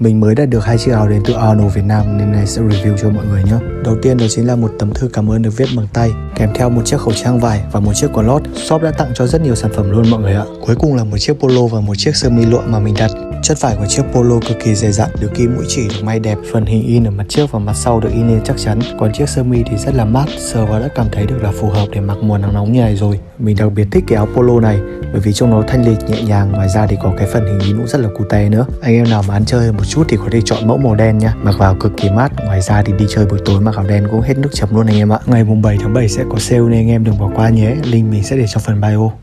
Mình mới đã được hai chiếc áo đến từ Arnold Việt Nam nên này sẽ review cho mọi người nhé. Đầu tiên đó chính là một tấm thư cảm ơn được viết bằng tay, kèm theo một chiếc khẩu trang vải và một chiếc quần lót. Shop đã tặng cho rất nhiều sản phẩm luôn mọi người ạ. Cuối cùng là một chiếc polo và một chiếc sơ mi lụa mà mình đặt. Chất vải của chiếc polo cực kỳ dày dặn, được kim mũi chỉ được may đẹp, phần hình in ở mặt trước và mặt sau được in lên chắc chắn. Còn chiếc sơ mi thì rất là mát, sờ vào đã cảm thấy được là phù hợp để mặc mùa nắng nóng như này rồi. Mình đặc biệt thích cái áo polo này bởi vì trông nó thanh lịch nhẹ nhàng ngoài ra thì có cái phần hình in cũng rất là cute nữa. Anh em nào mà ăn chơi một chút thì có thể chọn mẫu màu đen nha, mặc vào cực kỳ mát. Ngoài ra thì đi chơi buổi tối mặc áo đen cũng hết nước chấm luôn anh em ạ. Ngày mùng 7 tháng 7 sẽ có sale nên anh em đừng bỏ qua nhé. Link mình sẽ để trong phần bio.